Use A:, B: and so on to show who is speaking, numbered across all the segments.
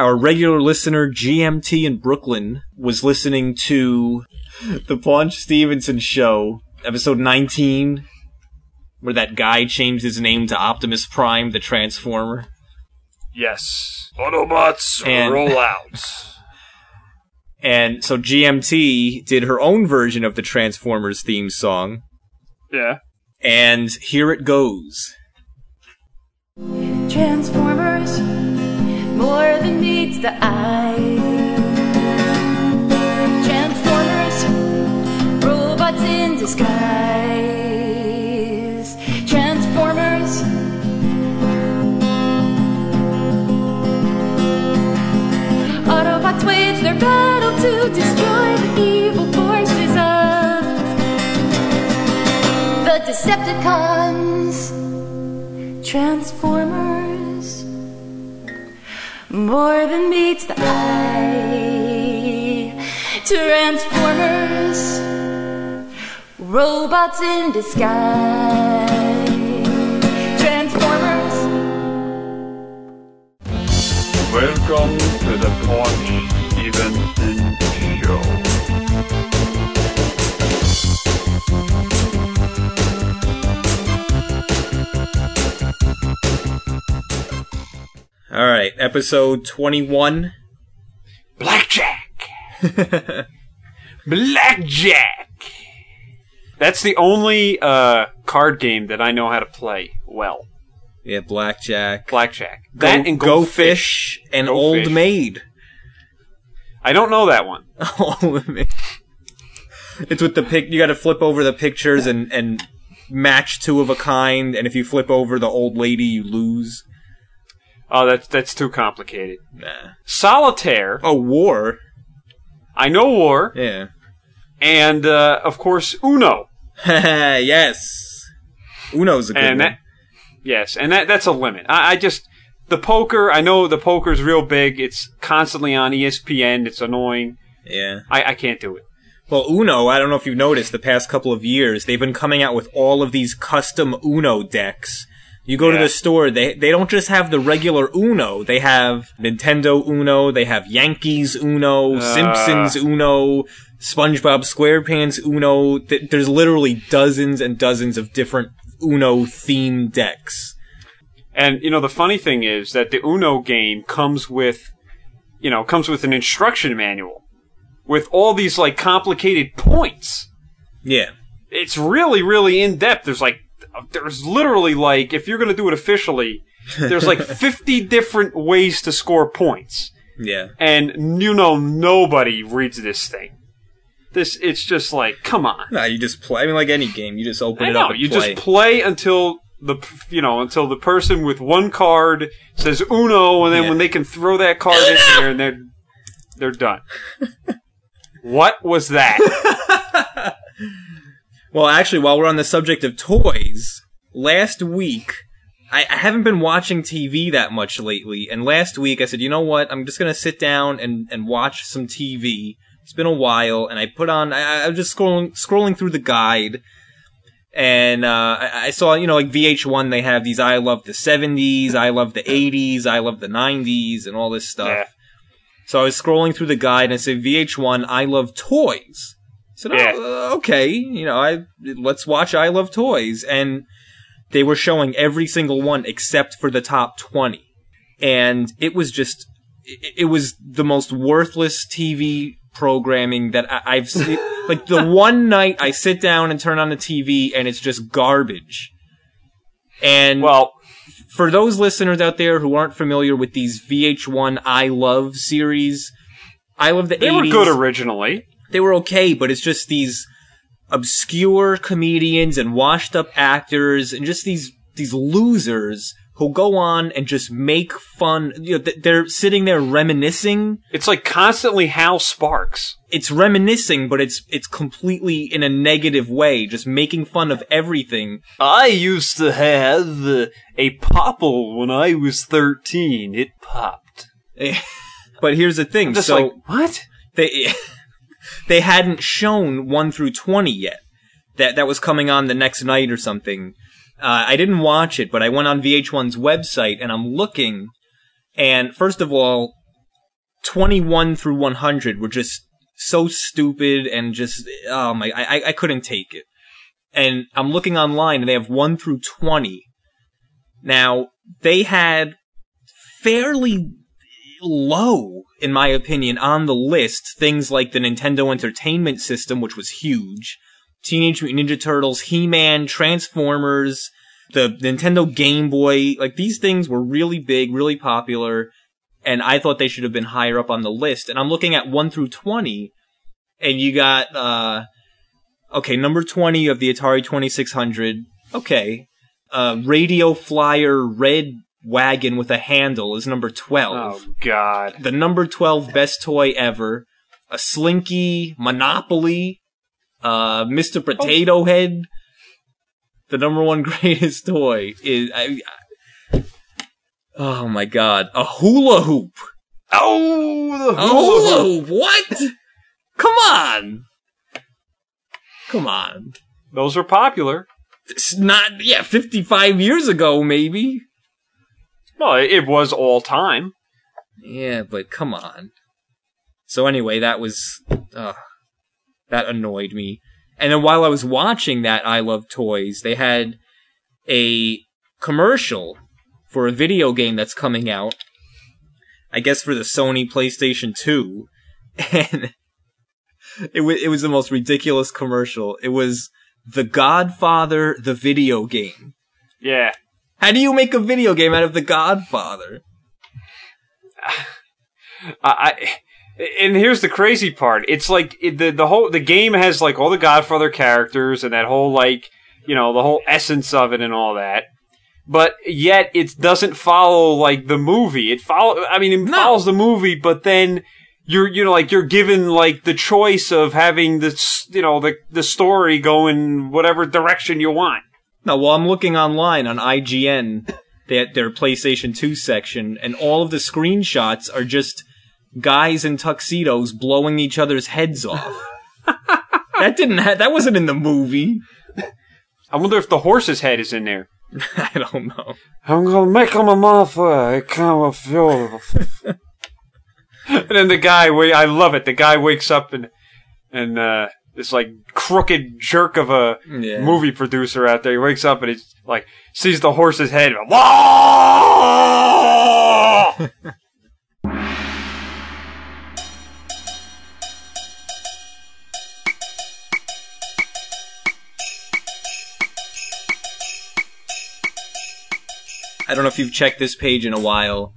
A: our regular listener GMT in Brooklyn was listening to the Paunch Stevenson show, episode 19, where that guy changed his name to Optimus Prime, the Transformer.
B: Yes. Autobots
A: And-
B: roll out.
A: And so GMT did her own version of the Transformers theme song,
B: yeah.
A: and here it goes.
C: Transformers, more than meets the eye. Transformers, robots in disguise. Transformers. Autobots wage their battle to destroy the evil forces of the Decepticons. Transformers more than meets the eye. Transformers robots in disguise. Transformers
B: Welcome to the Paunch Stevenson Show.
A: Episode 21.
B: Blackjack. Blackjack. That's the only uh, card game that I know how to play well.
A: Yeah, Blackjack.
B: Blackjack. That and
A: Go
B: Go,
A: Fish and
B: Go
A: Old
B: Fish.
A: Maid.
B: I don't know that one.
A: Old Maid. It's with the pic. You got to flip over the pictures and and match two of a kind. And if you flip over the old lady, you lose.
B: Oh, that's that's too complicated.
A: Nah.
B: Solitaire.
A: Oh, War.
B: I know War,
A: Yeah.
B: and uh, of course Uno.
A: yes. Uno's a good
B: and
A: one.
B: that yes, and that that's a limit. I, I just the poker. I know the poker's real big. It's constantly on ESPN. It's annoying.
A: yeah.
B: I, I can't do it.
A: Well, Uno, I don't know if you've noticed the past couple of years, they've been coming out with all of these custom Uno decks. You go to the store, they they don't just have the regular Uno. They have Nintendo Uno, they have Yankees Uno,
B: Uh.
A: Simpsons Uno, SpongeBob SquarePants Uno. Th- There's literally dozens and dozens of different Uno themed decks.
B: And you know the funny thing is that the Uno game comes with, you know, comes with an instruction manual with all these like complicated points.
A: Yeah.
B: It's really really in depth. There's like there's literally like if you're going to do it officially, there's like 50 different ways to score points.
A: Yeah.
B: And you know nobody reads this thing. This it's just like come on.
A: Nah, you just play. I mean, like any game, you just open
B: I
A: it
B: know
A: up. And
B: you
A: play.
B: just play until the you know until the person with one card says Uno, and then
A: Yeah.
B: when they can throw that card in there, and they're they're done. what was that?
A: Well, actually, while we're on the subject of toys, last week, I, I haven't been watching TV that much lately, and last week I said, you know what, I'm just gonna sit down and, and watch some TV. It's been a while, and I put on, I, I was just scrolling, scrolling through the guide, and, uh, I, I saw, you know, like VH1, they have these I love the 70s, I love the 80s, I love the 90s, and all this stuff.
B: Yeah.
A: So I was scrolling through the guide and I said VH1, I love toys. Said,
B: Yeah.
A: oh, uh, okay, you know, I let's watch I Love Toys, and they were showing every single one except for the top twenty, and it was just, it, was the most worthless TV programming that I, I've seen. like the one night I sit down and turn on the TV and it's just garbage. And
B: well,
A: for those listeners out there who aren't familiar with these VH1 I Love series, I love the
B: they
A: 80s
B: were good originally.
A: They were okay, but it's just these obscure comedians and washed up actors and just these these losers who go on and just make fun. You know, they're sitting there reminiscing.
B: It's like constantly Hal Sparks.
A: It's reminiscing, but it's it's completely in a negative way, just making fun of everything.
B: I used to have uh, a popple when I was thirteen. It popped.
A: But here's the thing:
B: Just
A: so
B: like what?
A: they they hadn't shown one through twenty yet. That that was coming on the next night or something. Uh, I didn't watch it, but I went on VH1's website and I'm looking. And first of all, 21 through 100 were just so stupid and just oh my I I- I couldn't take it. And I'm looking online and they have 1 through 20. Now, they had fairly low in my opinion on the list things like the Nintendo Entertainment System which was huge, Teenage Mutant Ninja Turtles, He-Man, Transformers, the Nintendo Game Boy, like these things were really big, really popular and I thought they should have been higher up on the list. And I'm looking at 1 through 20, and you got, uh, okay, number 20 of the Atari 2600, okay. Uh, Radio Flyer Red Wagon with a handle is number 12.
B: Oh God.
A: The number 12 best toy ever. A Slinky, Monopoly, uh, Mr. Potato Head. The number one greatest toy is, I, I- oh my god, a hula hoop.
B: Oh, the
A: A hula hoop, what? Come on! Come on.
B: Those were popular.
A: It's not, yeah, 55 years ago, maybe.
B: Well, it was all time.
A: Yeah, but come on. So anyway, that was uh, that annoyed me. And then while I was watching that I Love Toys, they had a commercial for a video game that's coming out. I guess for the Sony PlayStation 2. And it was it was the most ridiculous commercial. It was The Godfather the video game.
B: Yeah.
A: How do you make a video game out of The Godfather?
B: I, I and here's the crazy part. It's like it, the the whole the game has like all the Godfather characters and that whole like you know the whole essence of it and all that. But yet it doesn't follow like the movie. It follow. I mean, it
A: No.
B: follows the movie, but then you're you know like you're given like the choice of having this you know the the story go in whatever direction you want.
A: No, well, I'm looking online on IGN, they their PlayStation 2 section, and all of the screenshots are just guys in tuxedos blowing each other's heads off. that didn't ha- that wasn't in the movie.
B: I wonder if the horse's head is in there.
A: I don't know.
B: I'm gonna make him a motherfucker. I can't feel. and then the guy, I love it. The guy wakes up and and uh, this like crooked jerk of a
A: Yeah.
B: movie producer out there. He wakes up and he's like sees the horse's head.
A: I don't know if you've checked this page in a while.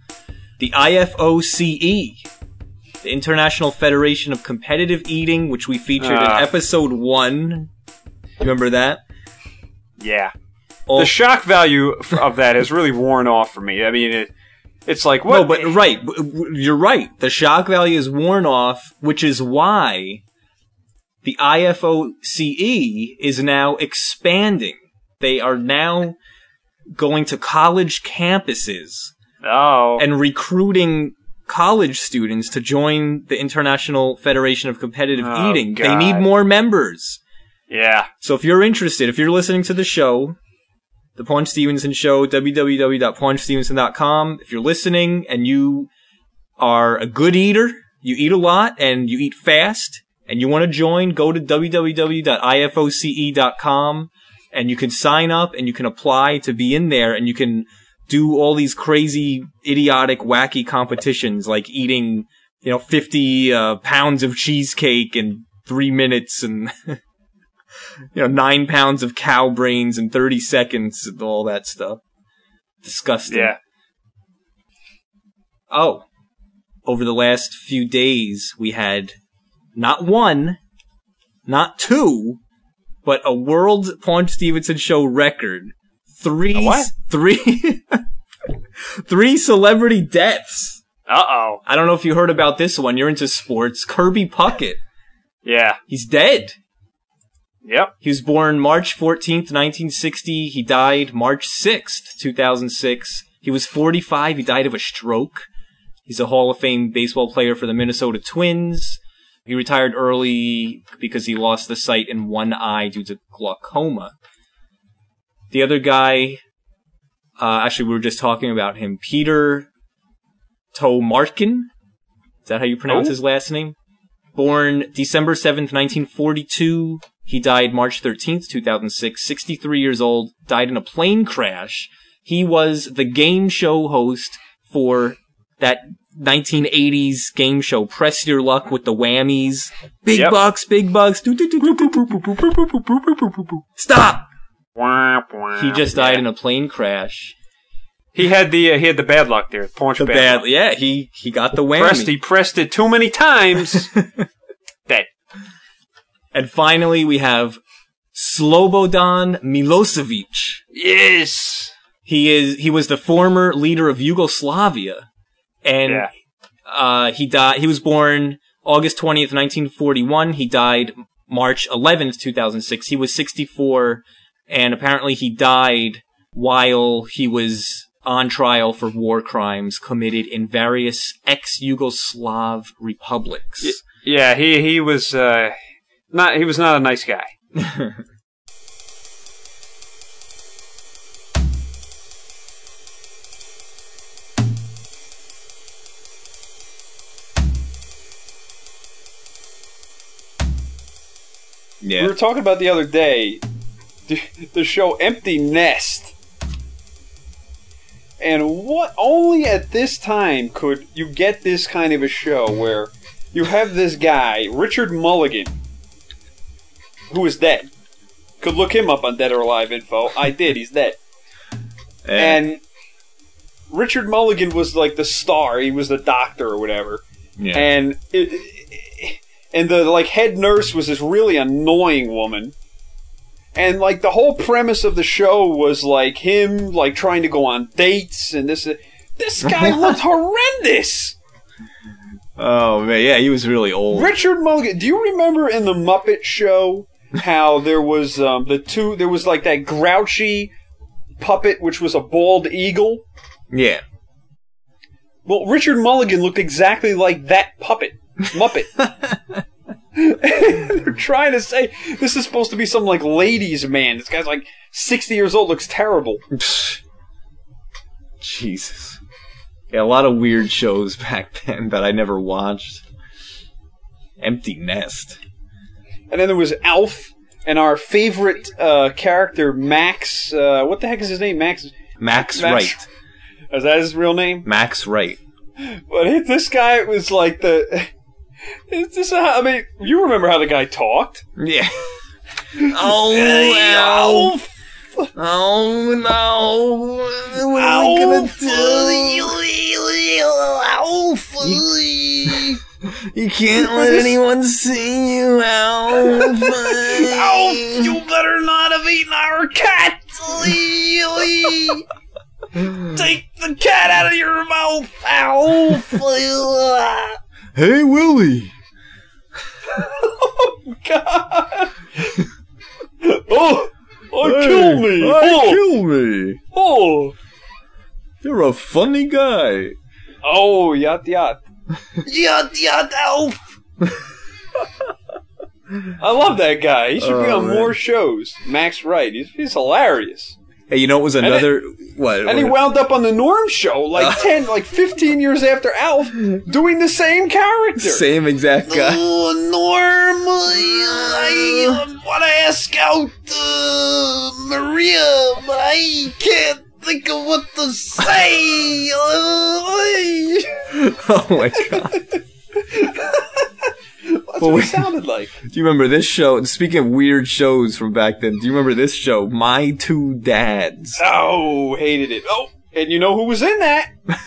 A: The IFOCE, E, the International Federation of Competitive Eating, which we featured
B: Ah.
A: in episode one. Remember that?
B: yeah.
A: All-
B: The shock value of that has really worn off for me. I mean, it, it's like what?
A: No, but right, you're right. The shock value is worn off, which is why the IFOCE is now expanding. They are now going to college campuses
B: oh,
A: and recruiting college students to join the International Federation of Competitive
B: Oh,
A: Eating. They need more members.
B: yeah.
A: So if you're interested, if you're listening to the show, the Paunch Stevenson Show, www.paunchstevenson.com, if you're listening and you are a good eater, you eat a lot and you eat fast, and you want to join, go to www.ifoce.com and you can sign up and you can apply to be in there and you can do all these crazy, idiotic, wacky competitions like eating, you know, 50 uh, pounds of cheesecake in three minutes and you know, nine pounds of cow brains in 30 seconds and all that stuff. Disgusting.
B: Yeah.
A: Oh, over the last few days, we had not one, not two, but a World Paunch Stevenson Show record. Three, three, three celebrity deaths.
B: Uh oh.
A: I don't know if you heard about this one. You're into sports. Kirby Puckett.
B: Yeah.
A: He's dead.
B: Yep.
A: He was born March 14th, 1960. He died March 6th, 2006. He was 45. He died of a stroke. He's a Hall of Fame baseball player for the Minnesota Twins. He retired early because he lost the sight in one eye due to glaucoma. The other guy, uh, actually, we were just talking about him. Peter Tomarken. Is that how you pronounce
D: oh.
A: his last name? Born December 7th, 1942. He died March 13th, 2006, 63 years old, died in a plane crash. He was the game show host for that 1980s game show, Press Your Luck with the Whammies. Big
D: yep.
A: bucks, big bucks. Stop! He just died in a plane crash.
D: He had the uh, he had the bad luck there. Punch
A: The
D: bad.
A: bad,
D: luck.
A: yeah, he, he got the whammy.
D: Pressed he pressed it too many times. Dead.
A: And finally, we have Slobodan Milosevic.
D: Yes.
A: He is he was the former leader of Yugoslavia, and
D: Yeah.
A: uh, he died. He was born August twentieth, nineteen forty one. He died March eleventh, two thousand six. He was sixty four, and apparently he died while he was on trial for war crimes committed in various ex-Yugoslav republics.
D: Yeah, he he was uh, not he was not a nice guy.
A: yeah.
B: We were talking about the other day the, show Empty Nest. And what only at this time could you get this kind of a show where you have this guy, Richard Mulligan, who is dead. Could look him up on Dead or Alive info. I did, he's dead. Eh. And Richard Mulligan was like the star, he was the doctor or whatever
A: yeah.
B: and it, and the like head nurse was this really annoying woman and like the whole premise of the show was like him like trying to go on dates and this this guy looked horrendous
A: oh man, yeah, he was really old.
B: richard mulligan do you remember in the muppet show how there was um, the two there was like that grouchy puppet which was a bald eagle
A: yeah.
B: Well, Richard Mulligan looked exactly like that puppet, Muppet. They're trying to say this is supposed to be some like ladies' man. This guy's like sixty years old, looks terrible.
A: Jesus. Yeah, a lot of weird shows back then that I never watched. Empty Nest.
B: And then there was Alf and our favorite uh, character Max. Uh, what the heck is his name? Max.
A: Max,
B: Max-
A: Wright.
B: Is that his real name?
A: Max Wright.
B: But this guy was like the. Is this how, I mean, you remember how the guy talked?
A: Yeah. oh, Alf. Oh no! What are we gonna do? Alf! You can't let anyone see you, Alf.
B: Alf, you better not have eaten our cat. Take the cat out of your mouth, Alf.
A: Hey, Willie.
B: Oh, God. oh, oh, kill me.
A: Hey,
B: Oh,
A: kill me.
B: oh,
A: You're a funny guy.
B: oh, yacht, yacht. yacht, yacht, Alf. I love that guy. He should be
A: Oh,
B: on
A: man.
B: more shows. Max Wright. He's, he's hilarious.
A: Hey, you know it was another what?
B: And he wound up on the Norm show like 10, like 15 years after Alf doing the same character.
A: same exact guy.
B: Oh, Norm, I want to ask out uh, Maria, but I can't think of what to say.
A: Oh my god!
B: That's what
A: we-
B: it sounded like.
A: Do you remember this show? Speaking of weird shows from back then, do you remember this show, My Two Dads?
B: Oh, hated it. Oh, and you know who was in that?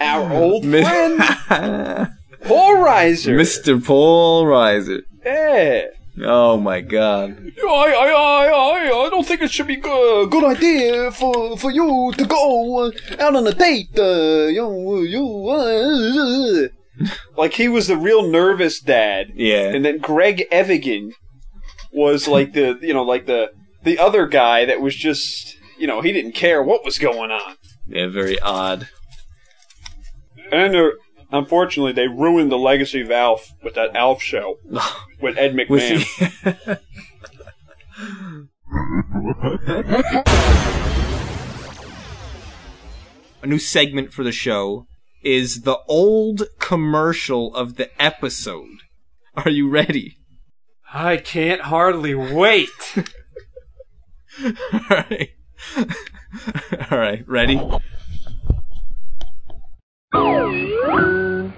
B: Our old friend, Paul Reiser.
A: Mr. Paul Reiser.
B: Yeah.
A: Oh my god!
B: I, I, I, I, I don't think it should be a good idea for, for you to go out on a date. Uh, you, you, uh, like he was the real nervous dad,
A: Yeah,
B: and then Greg Evigan was like the, you know, like the the other guy that was just, you know, he didn't care what was going on.
A: yeah, very odd.
B: And uh, unfortunately, they ruined the legacy of Alf with that Alf show with Ed McMahon.
A: a new segment for the show is the old commercial of the episode. Are you ready?
B: I can't hardly wait.
A: All right. All right, ready?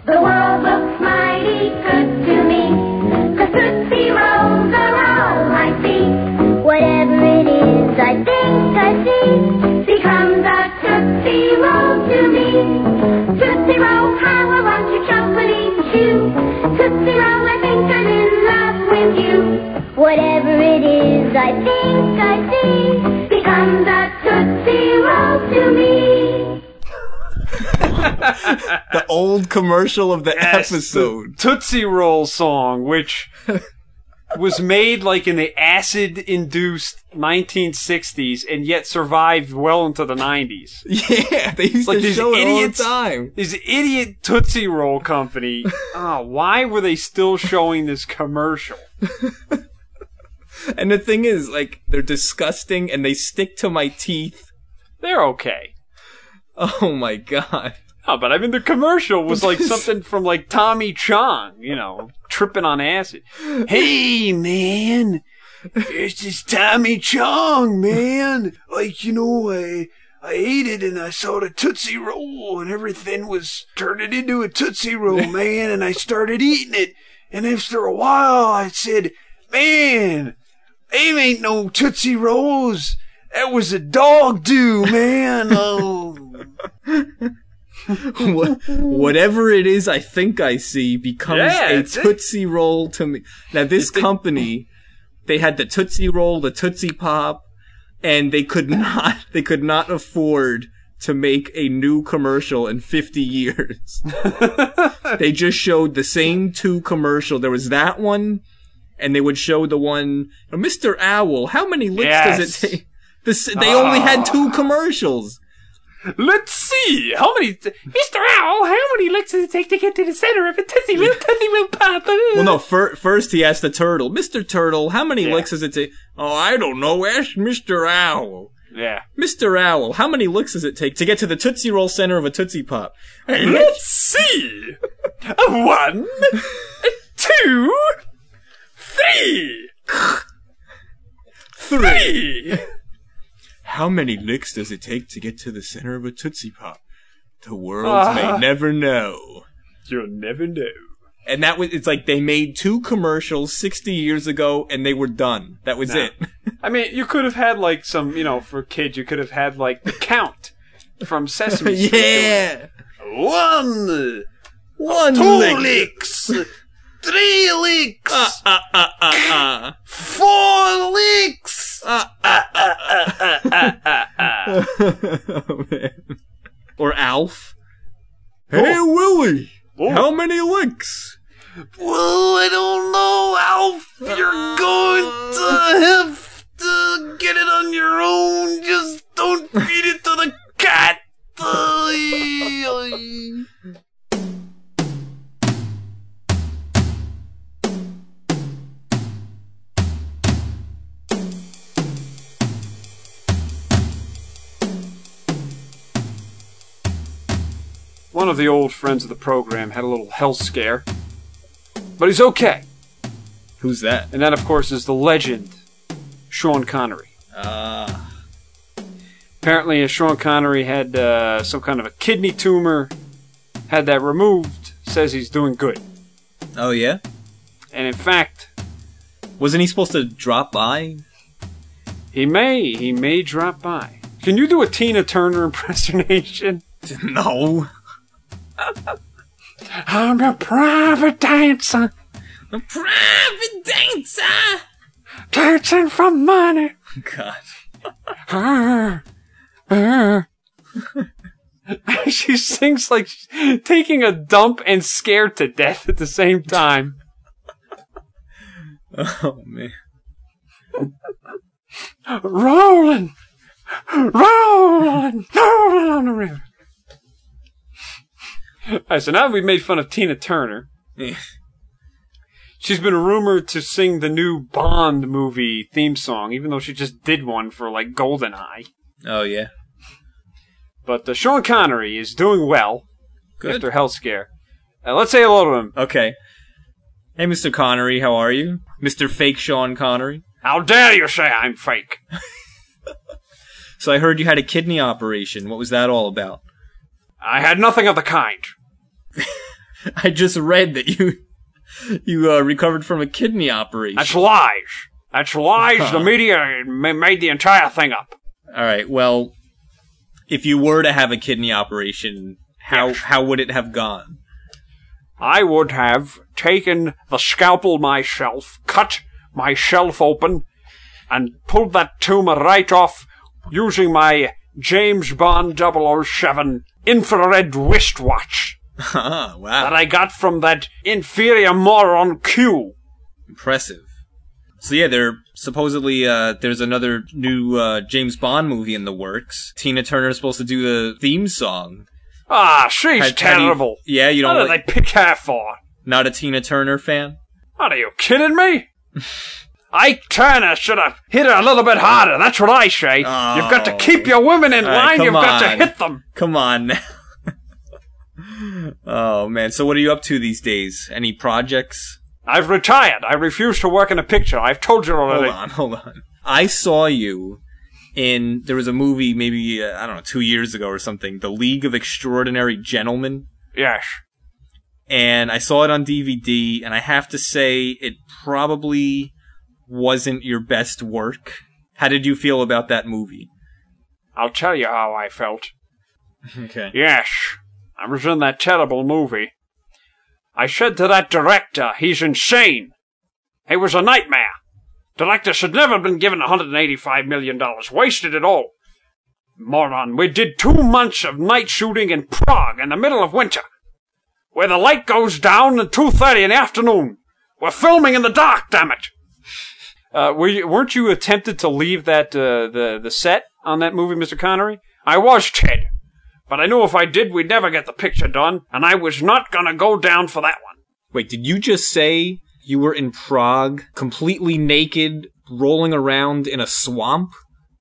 E: The world looks mighty good to me. The Tootsie Rolls are all I see. Whatever it is I think I see becomes a Tootsie Roll to me. I think I see becomes a Tootsie Roll to me.
A: The old commercial of the
B: Yes,
A: episode.
B: the Tootsie Roll song, which was made like in the acid-induced 1960s and yet survived well into the 90s.
A: Yeah, they used
B: Like
A: to show it all the time.
B: This idiot Tootsie Roll company. oh, why were they still showing this commercial?
A: And the thing is, like, they're disgusting and they stick to my teeth.
B: They're okay.
A: Oh my god.
B: Oh, but I mean, the commercial was like something from like Tommy Chong, you know, tripping on acid. Hey, man, it's this Tommy Chong, man. Like, you know, I, I ate it and I saw the Tootsie Roll and everything was turning into a Tootsie Roll, man, and I started eating it. And after a while, I said, man, them ain't no Tootsie Rolls. That was a dog do, man. Oh.
A: Wha- Whatever it is I think I see becomes
B: Yeah,
A: a
B: that's it.
A: Tootsie Roll to me. Now, this company, they had the Tootsie Roll, the Tootsie Pop, and they could not, they could not afford to make a new commercial in 50 years. they just showed the same two commercial. There was that one, and they would show the one, Mr. Owl, how many licks
B: Yes.
A: does it take? This, they only had two ah. commercials.
B: Let's see. How many, Mr. Owl? How many licks does it take to get to the center of a Tootsie Roll? Tootsie Roll Pop.
A: Well, no. Fir- first, he asked the turtle, "Mr. Turtle, how many
B: Yeah.
A: licks does it take?" Oh, I don't know. Ask Mr. Owl.
B: Yeah.
A: Mr. Owl, how many licks does it take to get to the Tootsie Roll center of a Tootsie Pop?
B: Let's see. A one, a two, three, three.
A: How many licks does it take to get to the center of a Tootsie Pop? The world
B: Ah.
A: may never know.
B: You'll never know.
A: And that was, it's like they made two commercials 60 years ago and they were done. That was
B: No.
A: it.
B: I mean, you could have had like some, you know, for kids, you could have had like the count from Sesame Street.
A: yeah!
B: One,
A: One
B: two
A: lick.
B: licks, three licks,
A: Uh, uh, uh, uh, uh.
B: four licks.
A: Uh, uh, uh, uh, uh, uh, uh. oh, man. Or Alf. Hey, Willie!
B: Oh.
A: How many licks?
B: Well, I don't know, Alf. You're going to have to get it on your own. Just don't feed it to the cat. One of the old friends of the program had a little health scare, but he's okay.
A: Who's that?
B: And that, of course, is the legend, Sean Connery.
A: Ah.
B: Apparently, uh, Sean Connery had uh, some kind of a kidney tumor, had that removed, says he's doing good.
A: oh, yeah?
B: And in fact,
A: Wasn't he supposed to drop by?
B: he may, he may drop by. Can you do a Tina Turner impersonation?
A: No.
B: I'm a private dancer,
A: A private dancer!
B: dancing for money.
A: God.
B: Ah, ah. she sings like taking a dump and scared to death at the same time.
A: Oh, man.
B: Rolling, rolling, rolling on the river. All right, so now that we've made fun of Tina Turner,
A: Yeah.
B: she's been rumored to sing the new Bond movie theme song, even though she just did one for like GoldenEye.
A: Oh, yeah.
B: But uh, Sean Connery is doing well.
A: Good.
B: after health scare. Uh, let's say hello to him.
A: Okay. Hey, Mr. Connery, how are you? Mr. Fake Sean Connery.
B: How dare you say I'm fake?
A: So I heard you had a kidney operation. What was that all about?
B: I had nothing of the kind.
A: I just read that you you uh, recovered from a kidney operation.
B: That's lies. That's lies. the media made the entire thing up.
A: All right. Well, if you were to have a kidney operation, how
B: Yes.
A: how would it have gone?
B: I would have taken the scalpel myself, cut myself open, and pulled that tumor right off using my James Bond 007 infrared wristwatch
A: Ah,
B: that I got from that inferior moron Q.
A: impressive. So yeah, there supposedly uh, there's another new uh, James Bond movie in the works. Tina Turner's supposed to do the theme song.
B: Ah, she's
A: do you-
B: terrible.
A: yeah, you
B: What
A: don't
B: did
A: like,
B: they pick her for?
A: not a Tina Turner fan.
B: What are you kidding me? Ike Turner should have hit her a little bit harder. That's what I say. You've got to
A: Oh.
B: keep your women in
A: right,
B: line. You've got to hit them.
A: Come on now. Oh man, so what are you up to these days? Any projects?
B: I've retired. I refuse to work in a picture. I've told you already.
A: Hold on, hold on. I saw you in there was a movie maybe uh, I don't know two years ago or something, The League of Extraordinary Gentlemen,
B: Yes.
A: and I saw it on DVD, and I have to say it probably wasn't your best work. How did you feel about that movie?
B: I'll tell you how I felt.
A: Okay.
B: Yes. I was in that terrible movie. I said to that director, he's insane. He was a nightmare. Director should never have been given $185 million. Wasted it all. Moron, we did two months of night shooting in Prague in the middle of winter. Where the light goes down at 2.30 in the afternoon. We're filming in the dark, damn it. Uh, were you, weren't you tempted to leave that, uh, the, the set on that movie, Mr. Connery? I was, Ted. But I knew if I did, we'd never get the picture done, and I was not gonna go down for that one.
A: Wait, did you just say you were in Prague, completely naked, rolling around in a swamp?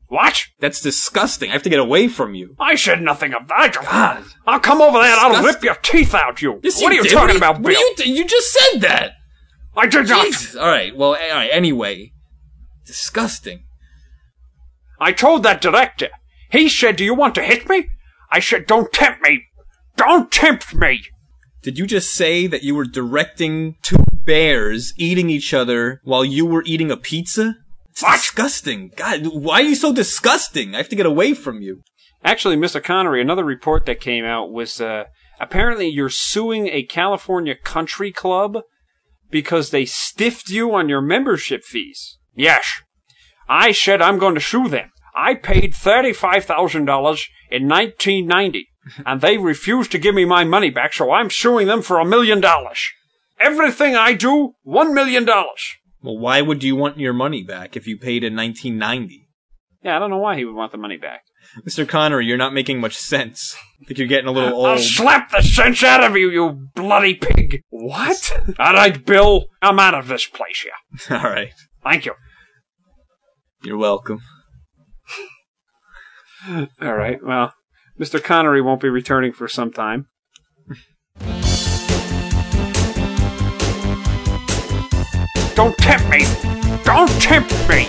B: What?
A: That's disgusting. I have to get away from you.
B: I said nothing of that. I'll come over there and I'll rip your teeth out, you.
A: Yes,
B: what are you
A: did.
B: talking
A: What
B: about,
A: what
B: Bill?
A: you, you just said that.
B: I did not.
A: Jesus. All right. Well, all right. Anyway, disgusting.
B: I told that director. He said, Do you want to hit me? I said, Don't tempt me. Don't tempt me.
A: Did you just say that you were directing two bears eating each other while you were eating a pizza? It's
B: What?
A: disgusting. God, why are you so disgusting? I have to get away from you.
B: Actually, Mr. Connery, another report that came out was uh, apparently you're suing a California country club because they stiffed you on your membership fees. Yes. I said I'm going to sue them. I paid $35,000 in 1990, and they refused to give me my money back, so I'm suing them for a million dollars. Everything I do, one million dollars.
A: Well, why would you want your money back if you paid in 1990?
B: Yeah, I don't know why he would want the money back.
A: Mr. Connery, you're not making much sense. I think you're getting a little old.
B: I'll slap the sense out of you, you bloody pig.
A: what?
B: All right, Bill, I'm out of this place here.
A: All right.
B: Thank you.
A: You're welcome.
B: All right, well, Mr. Connery won't be returning for some time. Don't tempt me! Don't tempt me!